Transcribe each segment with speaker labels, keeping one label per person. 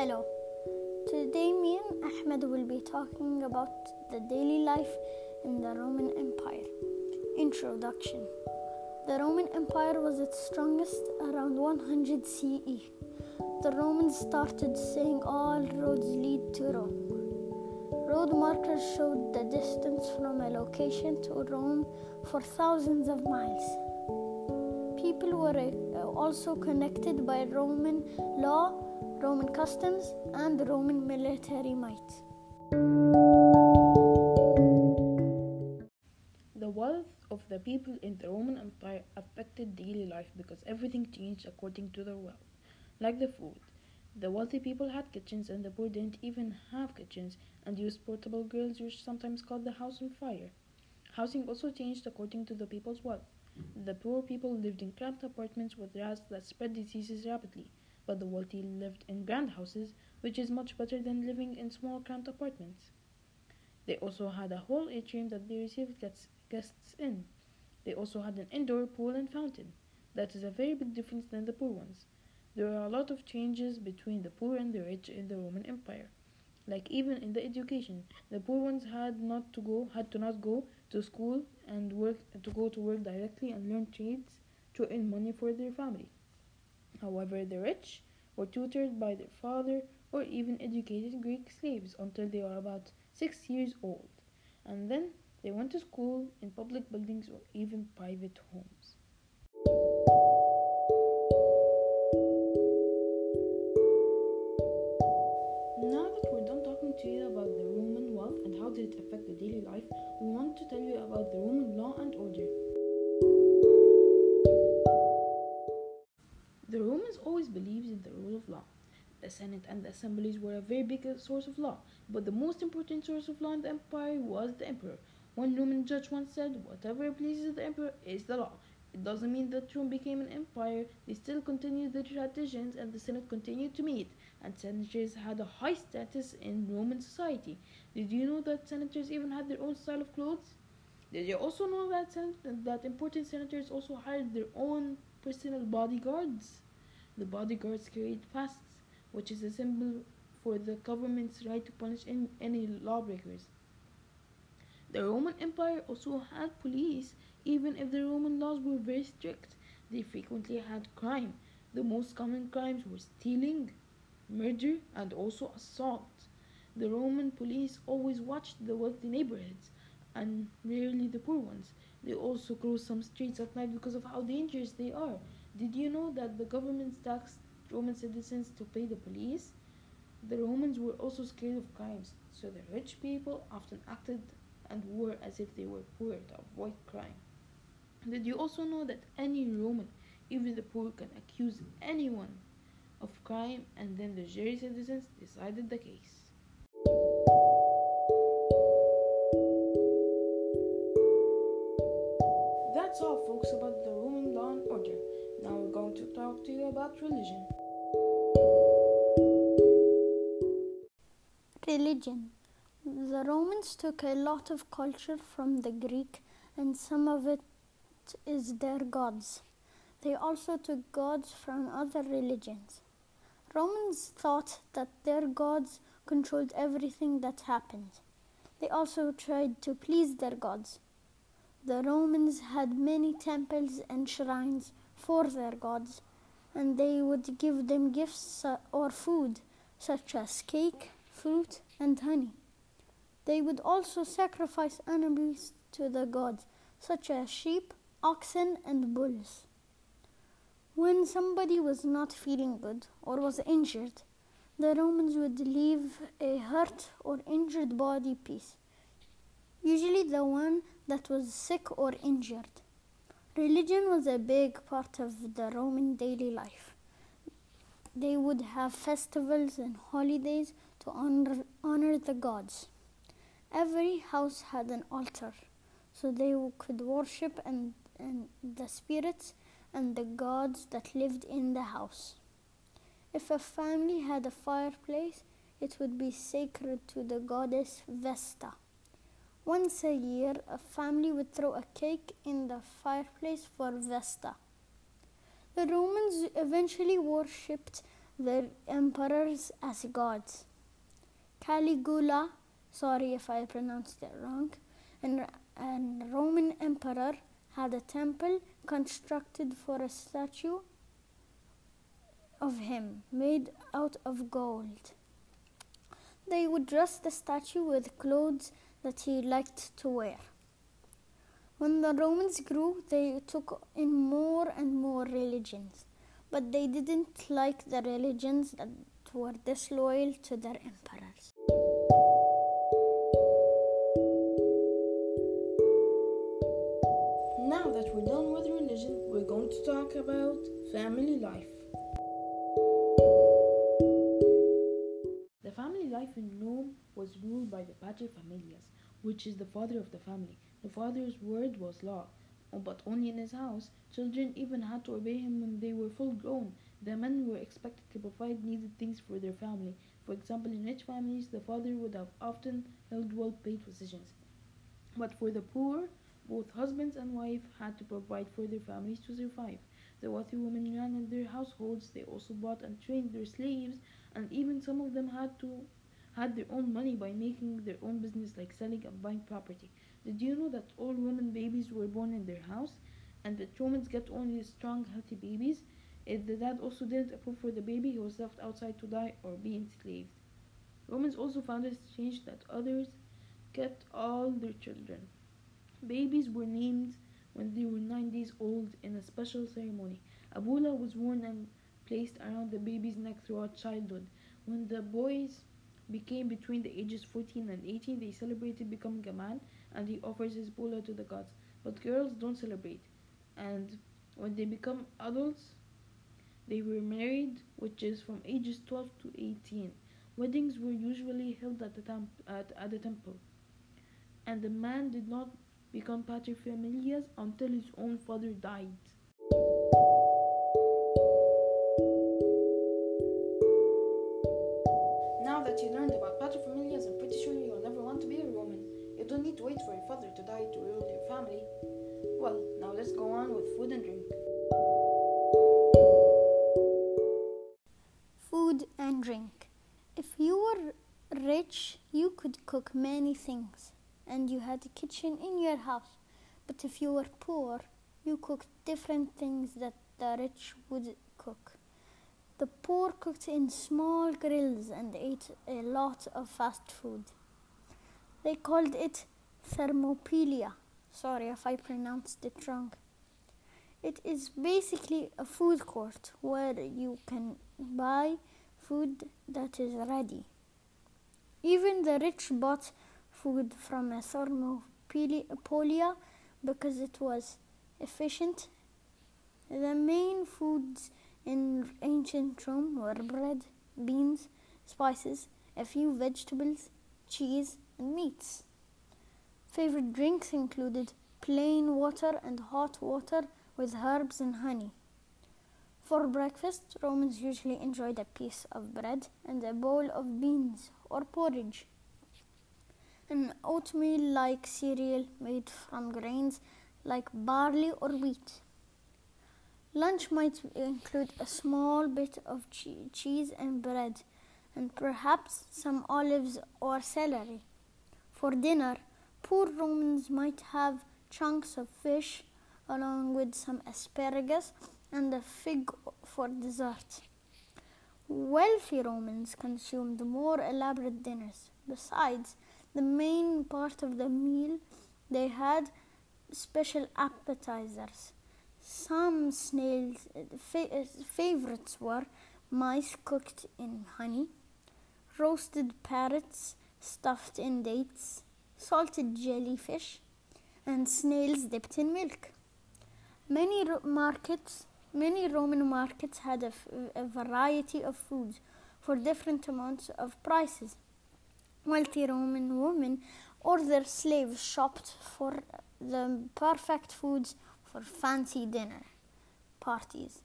Speaker 1: Hello. Today, me and Ahmed will be talking about the daily life in the Roman Empire. Introduction The Roman Empire was its strongest around 100 CE. The Romans started saying all roads lead to Rome. Road markers showed the distance from a location to Rome for thousands of miles. People were uh, also connected by Roman law, Roman customs, and the Roman military might.
Speaker 2: The wealth of the people in the Roman Empire affected daily life because everything changed according to their wealth. Like the food, the wealthy people had kitchens and the poor didn't even have kitchens and used portable grills, which sometimes caught the house on fire. Housing also changed according to the people's wealth. The poor people lived in cramped apartments with rats that spread diseases rapidly, but the wealthy lived in grand houses, which is much better than living in small cramped apartments. They also had a whole atrium that they received guests in. They also had an indoor pool and fountain. That is a very big difference than the poor ones. There are a lot of changes between the poor and the rich in the Roman Empire. Like even in the education, the poor ones had not to go had to not go to school and work to go to work directly and learn trades to earn money for their family. However, the rich were tutored by their father or even educated Greek slaves until they were about six years old, and then they went to school in public buildings or even private homes. Now that we're done talking to you about the Roman wealth and how did it affect the daily life, we want to tell you about the Roman law and order. The Romans always believed in the rule of law. The Senate and the assemblies were a very big source of law, but the most important source of law in the empire was the emperor. One Roman judge once said, Whatever pleases the emperor is the law. It doesn't mean that Rome became an empire, they still continued the traditions and the Senate continued to meet, and senators had a high status in Roman society. Did you know that senators even had their own style of clothes? Did you also know that, sen- that important senators also hired their own personal bodyguards? The bodyguards carried fasces, which is a symbol for the government's right to punish any, any lawbreakers. The Roman Empire also had police, even if the Roman laws were very strict. They frequently had crime. The most common crimes were stealing, murder, and also assault. The Roman police always watched the wealthy neighborhoods and rarely the poor ones. They also close some streets at night because of how dangerous they are. Did you know that the government taxed Roman citizens to pay the police? The Romans were also scared of crimes, so the rich people often acted and were as if they were poor to avoid crime. Did you also know that any Roman, even the poor, can accuse anyone of crime and then the jury citizens decided the case? That's all, folks, about the Roman law and order. Now we're going to talk to you about religion.
Speaker 1: Religion. The Romans took a lot of culture from the Greek, and some of it is their gods. They also took gods from other religions. Romans thought that their gods controlled everything that happened. They also tried to please their gods. The Romans had many temples and shrines for their gods, and they would give them gifts uh, or food, such as cake, fruit, and honey. They would also sacrifice animals to the gods, such as sheep, oxen, and bulls. When somebody was not feeling good or was injured, the Romans would leave a hurt or injured body piece, usually the one that was sick or injured. Religion was a big part of the Roman daily life. They would have festivals and holidays to honor, honor the gods. Every house had an altar, so they could worship and, and the spirits and the gods that lived in the house. If a family had a fireplace, it would be sacred to the goddess Vesta. Once a year, a family would throw a cake in the fireplace for Vesta. The Romans eventually worshipped their emperors as gods. Caligula, sorry if I pronounced it wrong, and a Roman emperor had a temple constructed for a statue of him made out of gold. They would dress the statue with clothes that he liked to wear. When the Romans grew, they took in more and more religions, but they didn't like the religions that were disloyal to their emperors.
Speaker 2: Now that we're done with religion, we're going to talk about family life. Life in Rome was ruled by the paterfamilias, which is the father of the family. The father's word was law, but only in his house. Children even had to obey him when they were full grown. The men were expected to provide needed things for their family. For example, in rich families, the father would have often held well paid positions. But for the poor, both husbands and wife had to provide for their families to survive. The wealthy women ran their households, they also bought and trained their slaves, and even some of them had to had their own money by making their own business like selling and buying property. Did you know that all women babies were born in their house and that Romans get only strong, healthy babies? If the dad also didn't approve for the baby, he was left outside to die or be enslaved. Romans also found it strange that others kept all their children. Babies were named when they were nine days old in a special ceremony. A bulla was worn and placed around the baby's neck throughout childhood. When the boys became between the ages 14 and 18, they celebrated becoming a man and he offers his bulla to the gods. But girls don't celebrate. And when they become adults, they were married, which is from ages 12 to 18. Weddings were usually held at the, temp- at, at the temple. And the man did not become paterfamilias until his own father died. Your father to die to rule your family. Well, now let's go on with food and drink.
Speaker 1: Food and drink. If you were rich, you could cook many things and you had a kitchen in your house. But if you were poor, you cooked different things that the rich would cook. The poor cooked in small grills and ate a lot of fast food. They called it thermopylae. Sorry if I pronounced it wrong. It is basically a food court where you can buy food that is ready. Even the rich bought food from a thermopylae because it was efficient. The main foods in ancient Rome were bread, beans, spices, a few vegetables, cheese, and meats. Favorite drinks included plain water and hot water with herbs and honey. For breakfast, Romans usually enjoyed a piece of bread and a bowl of beans or porridge. An oatmeal like cereal made from grains like barley or wheat. Lunch might include a small bit of cheese and bread, and perhaps some olives or celery. For dinner, poor Romans might have chunks of fish along with some asparagus and a fig for dessert. Wealthy Romans consumed more elaborate dinners. Besides the main part of the meal, they had special appetizers. Some snails' favorites were mice cooked in honey, roasted parrots stuffed in dates, salted jellyfish, and snails dipped in milk. Many ro- markets, many Roman markets had a, f- a variety of foods for different amounts of prices. Wealthy Roman women or their slaves shopped for the perfect foods for fancy dinner parties.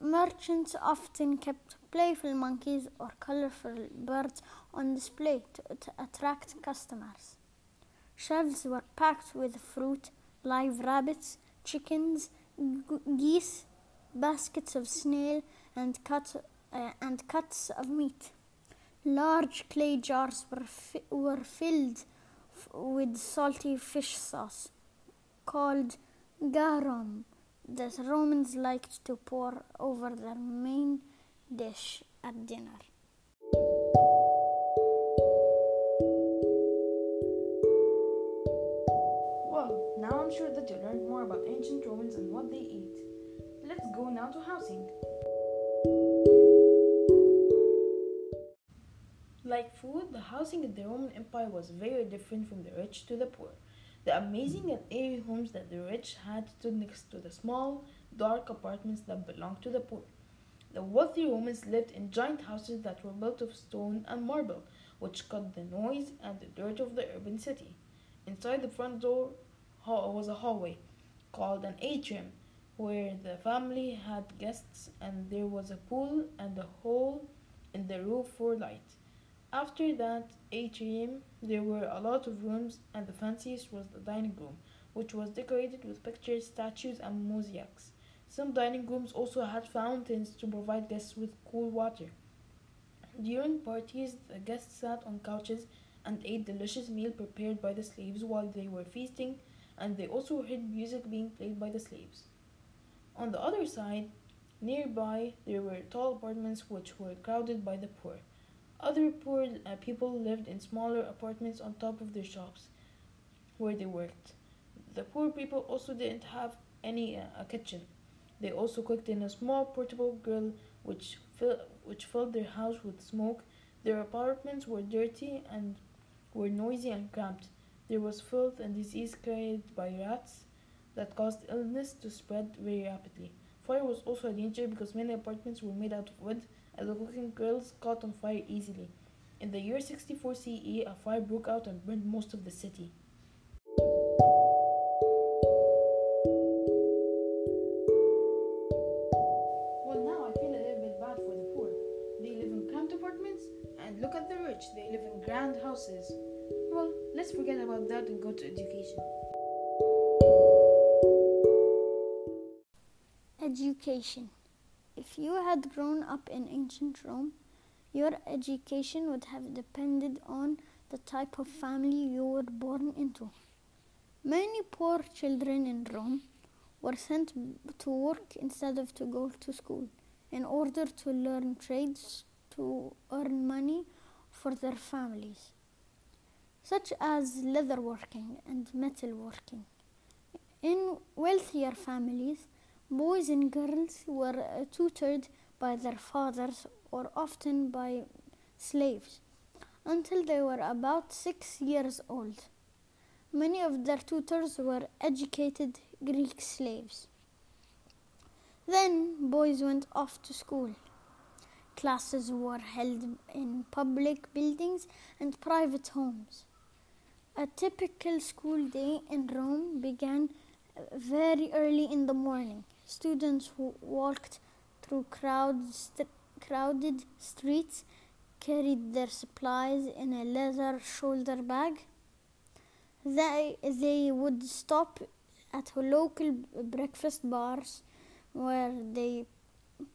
Speaker 1: Merchants often kept playful monkeys or colorful birds on display to, to attract customers. Shelves were packed with fruit, live rabbits, chickens, geese, baskets of snail, and cut uh, and cuts of meat. Large clay jars were, fi- were filled with salty fish sauce called garum that Romans liked to pour over their main dish at dinner.
Speaker 2: Go now to housing. Like food, the housing in the Roman Empire was very different from the rich to the poor. The amazing and airy homes that the rich had stood next to the small, dark apartments that belonged to the poor. The wealthy Romans lived in giant houses that were built of stone and marble, which cut the noise and the dirt of the urban city. Inside the front door was a hallway called an atrium, where the family had guests, and there was a pool and a hole in the roof for light. After that atrium, there were a lot of rooms, and the fanciest was the dining room, which was decorated with pictures, statues, and mosaics. Some dining rooms also had fountains to provide guests with cool water. During parties, the guests sat on couches and ate delicious meal prepared by the slaves while they were feasting, and they also heard music being played by the slaves. On the other side, nearby, there were tall apartments which were crowded by the poor. Other poor uh, people lived in smaller apartments on top of their shops where they worked. The poor people also didn't have any uh, a kitchen. They also cooked in a small portable grill which, fill, which filled their house with smoke. Their apartments were dirty and were noisy and cramped. There was filth and disease carried by rats that caused illness to spread very rapidly. Fire was also a danger because many apartments were made out of wood and the cooking grills caught on fire easily. In the year 64 CE, a fire broke out and burned most of the city. Well, now I feel a little bit bad for the poor. They live in cramped apartments, and look at the rich, they live in grand houses. Well, let's forget about that and go to education.
Speaker 1: Education. If you had grown up in ancient Rome, your education would have depended on the type of family you were born into. Many poor children in Rome were sent to work instead of to go to school in order to learn trades to earn money for their families, such as leatherworking and metalworking. In wealthier families, boys and girls were uh, tutored by their fathers or often by slaves until they were about six years old. Many of their tutors were educated Greek slaves. Then boys went off to school. Classes were held in public buildings and private homes. A typical school day in Rome began very early in the morning. Students walked through crowd st- crowded streets carried their supplies in a leather shoulder bag. They, they would stop at local breakfast bars where they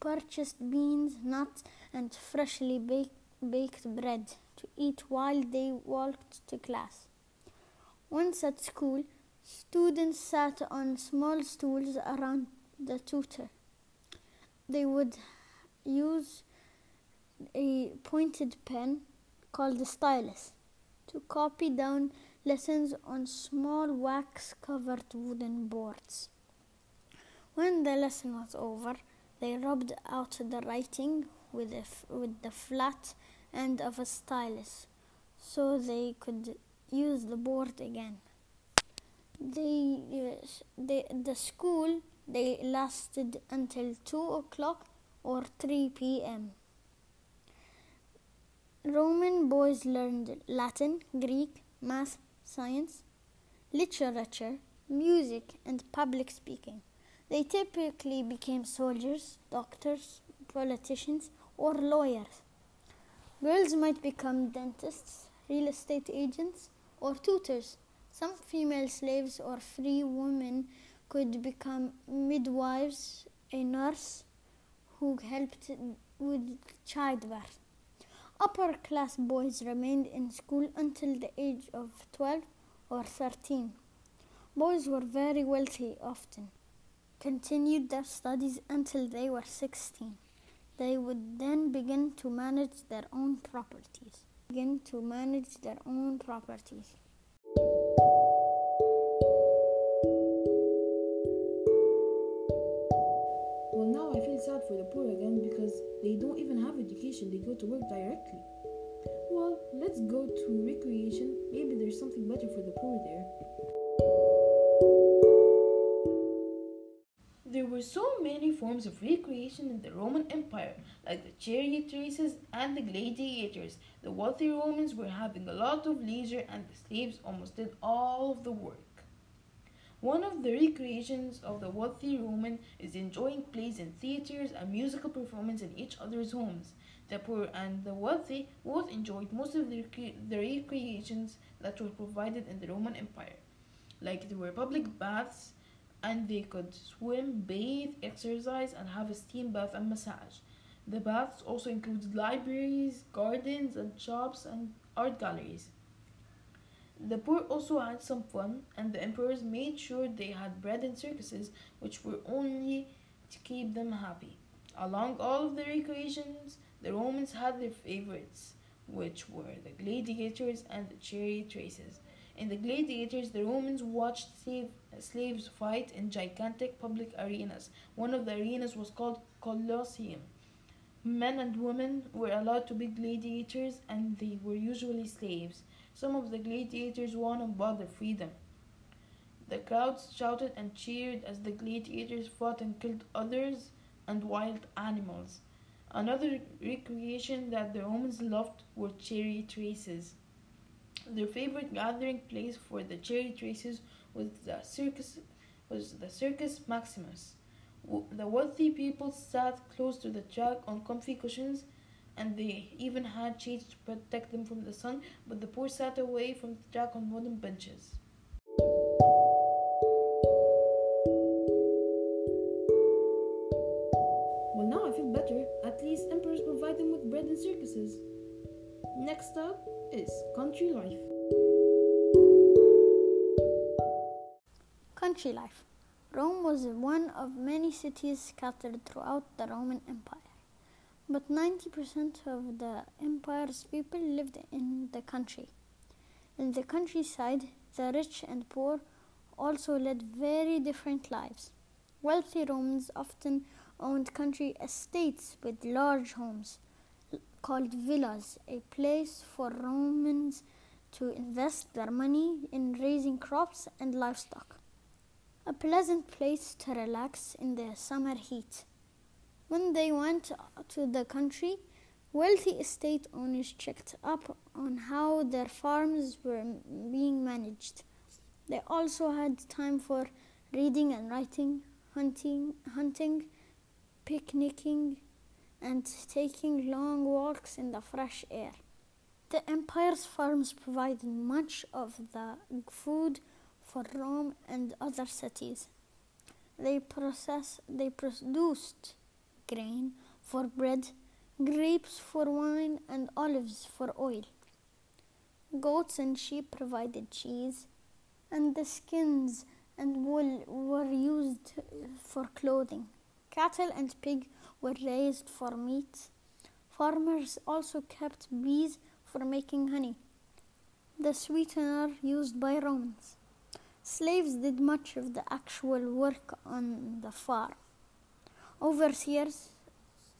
Speaker 1: purchased beans, nuts, and freshly baked bread to eat while they walked to class. Once at school, students sat on small stools around the tutor. They would use a pointed pen called a stylus to copy down lessons on small wax covered wooden boards. When the lesson was over, they rubbed out the writing with, with the flat end of a stylus so they could use the board again. They, uh, they, the school they lasted until 2 o'clock or 3 p.m. Roman boys learned Latin, Greek, math, science, literature, music, and public speaking. They typically became soldiers, doctors, politicians, or lawyers. Girls might become dentists, real estate agents, or tutors. Some female slaves or free women could become midwives, a nurse who helped with childbirth. Upper class boys remained in school until the age of 12 or 13. Boys were very wealthy often, continued their studies until they were 16. They would then begin to manage their own properties. Begin to manage their own properties.
Speaker 2: For the poor again because they don't even have education, they go to work directly. Well, let's go to recreation. Maybe there's something better for the poor there. There were so many forms of recreation in the Roman Empire, like the chariot races and the gladiators. The wealthy Romans were having a lot of leisure, and the slaves almost did all of the work. One of the recreations of the wealthy Roman is enjoying plays in theaters and musical performance in each other's homes. The poor and the wealthy both enjoyed most of the, the recreations that were provided in the Roman Empire, like there were public baths, and they could swim, bathe, exercise, and have a steam bath and massage. The baths also included libraries, gardens, and shops and art galleries. The poor also had some fun, and the emperors made sure they had bread and circuses, which were only to keep them happy. Along all of the recreations, the Romans had their favorites, which were the gladiators and the chariot races. In the gladiators, the Romans watched slave, slaves fight in gigantic public arenas. One of the arenas was called Colosseum. Men and women were allowed to be gladiators, and they were usually slaves. Some of the gladiators won and bought their freedom. The crowds shouted and cheered as the gladiators fought and killed others and wild animals. Another recreation that the Romans loved were chariot races. Their favorite gathering place for the chariot races was the circus was the Circus Maximus. The wealthy people sat close to the track on comfy cushions and they even had shades to protect them from the sun, but the poor sat away from the track on wooden benches. Well, now I feel better. At least emperors provide them with bread and circuses. Next up is country life.
Speaker 1: Country life. Rome was one of many cities scattered throughout the Roman Empire. But 90% of the empire's people lived in the country. In the countryside, the rich and poor also led very different lives. Wealthy Romans often owned country estates with large homes called villas, a place for Romans to invest their money in raising crops and livestock. A pleasant place to relax in the summer heat. When they went to the country, wealthy estate owners checked up on how their farms were being managed. They also had time for reading and writing, hunting, hunting, picnicking, and taking long walks in the fresh air. The empire's farms provided much of the food for Rome and other cities. They process, they produced grain for bread, grapes for wine, and olives for oil. Goats and sheep provided cheese, and the skins and wool were used for clothing. Cattle and pig were raised for meat. Farmers also kept bees for making honey, the sweetener used by Romans. Slaves did much of the actual work on the farm. Overseers,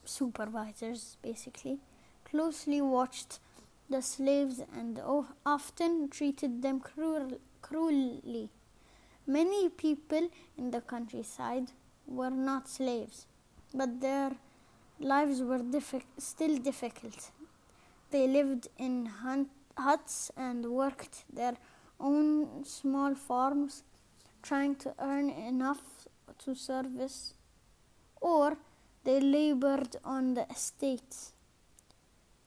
Speaker 1: supervisors basically, closely watched the slaves and oh, often treated them cruel, cruelly. Many people in the countryside were not slaves, but their lives were still difficult. They lived in huts and worked their own small farms, trying to earn enough to service, or they labored on the estates,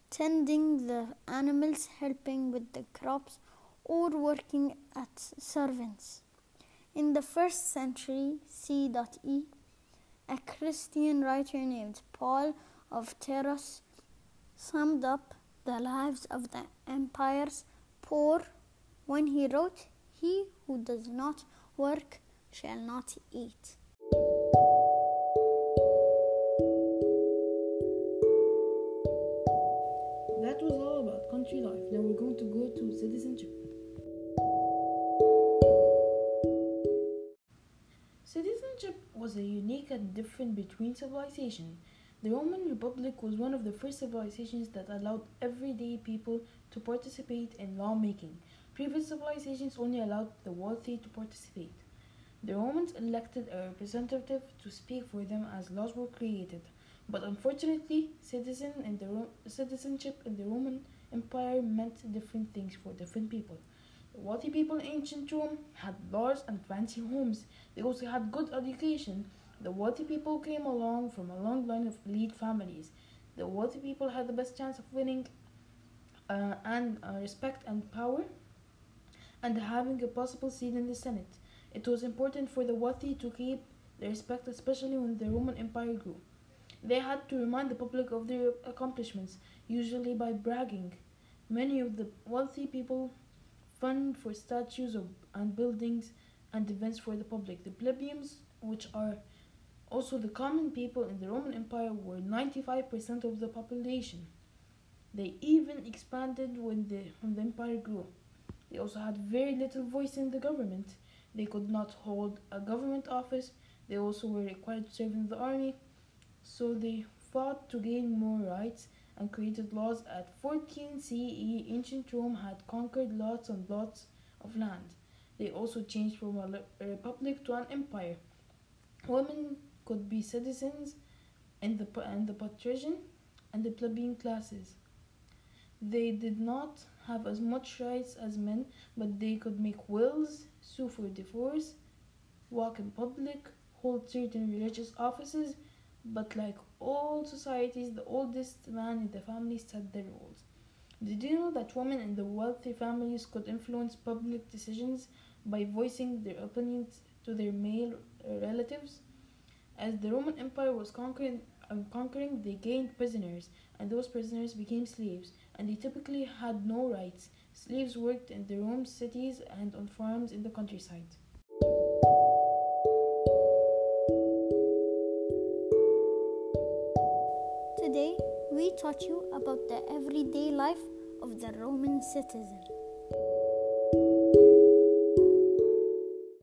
Speaker 1: tending the animals, helping with the crops, or working as servants. In the first century CE, A Christian writer named Paul of Tarsus summed up the lives of the empire's poor when he wrote, He who does not work shall not eat.
Speaker 2: Country life. Now we're going to go to citizenship. Citizenship was a unique and different between civilizations. The Roman Republic was one of the first civilizations that allowed everyday people to participate in lawmaking. Previous civilizations only allowed the wealthy to participate. The Romans elected a representative to speak for them as laws were created. But unfortunately, citizen in the Ro- citizenship in the Roman Empire meant different things for different people. The wealthy people in ancient Rome had laws and fancy homes. They also had good education. The wealthy people came along from a long line of elite families. The wealthy people had the best chance of winning uh, and uh, respect and power and having a possible seat in the Senate. It was important for the wealthy to keep their respect, especially when the Roman Empire grew. They had to remind the public of their accomplishments, usually by bragging. Many of the wealthy people fund for statues of, and buildings and events for the public. The plebeians, which are also the common people in the Roman Empire, were 95% of the population. They even expanded when the, when the empire grew. They also had very little voice in the government. They could not hold a government office. They also were required to serve in the army. So they fought to gain more rights and created laws. At 14 CE, ancient Rome had conquered lots and lots of land. They also changed from a, republic to an empire. Women could be citizens in the, and the patrician and the plebeian classes. They did not have as much rights as men, but they could make wills, sue for divorce, walk in public, hold certain religious offices, but like all societies, the oldest man in the family set the rules. Did you know that women in the wealthy families could influence public decisions by voicing their opinions to their male uh, relatives? As the Roman Empire was conquering, um, conquering, they gained prisoners, and those prisoners became slaves, and they typically had no rights. Slaves worked in the Rome cities and on farms in the countryside.
Speaker 1: We taught you about the everyday life of the Roman citizen.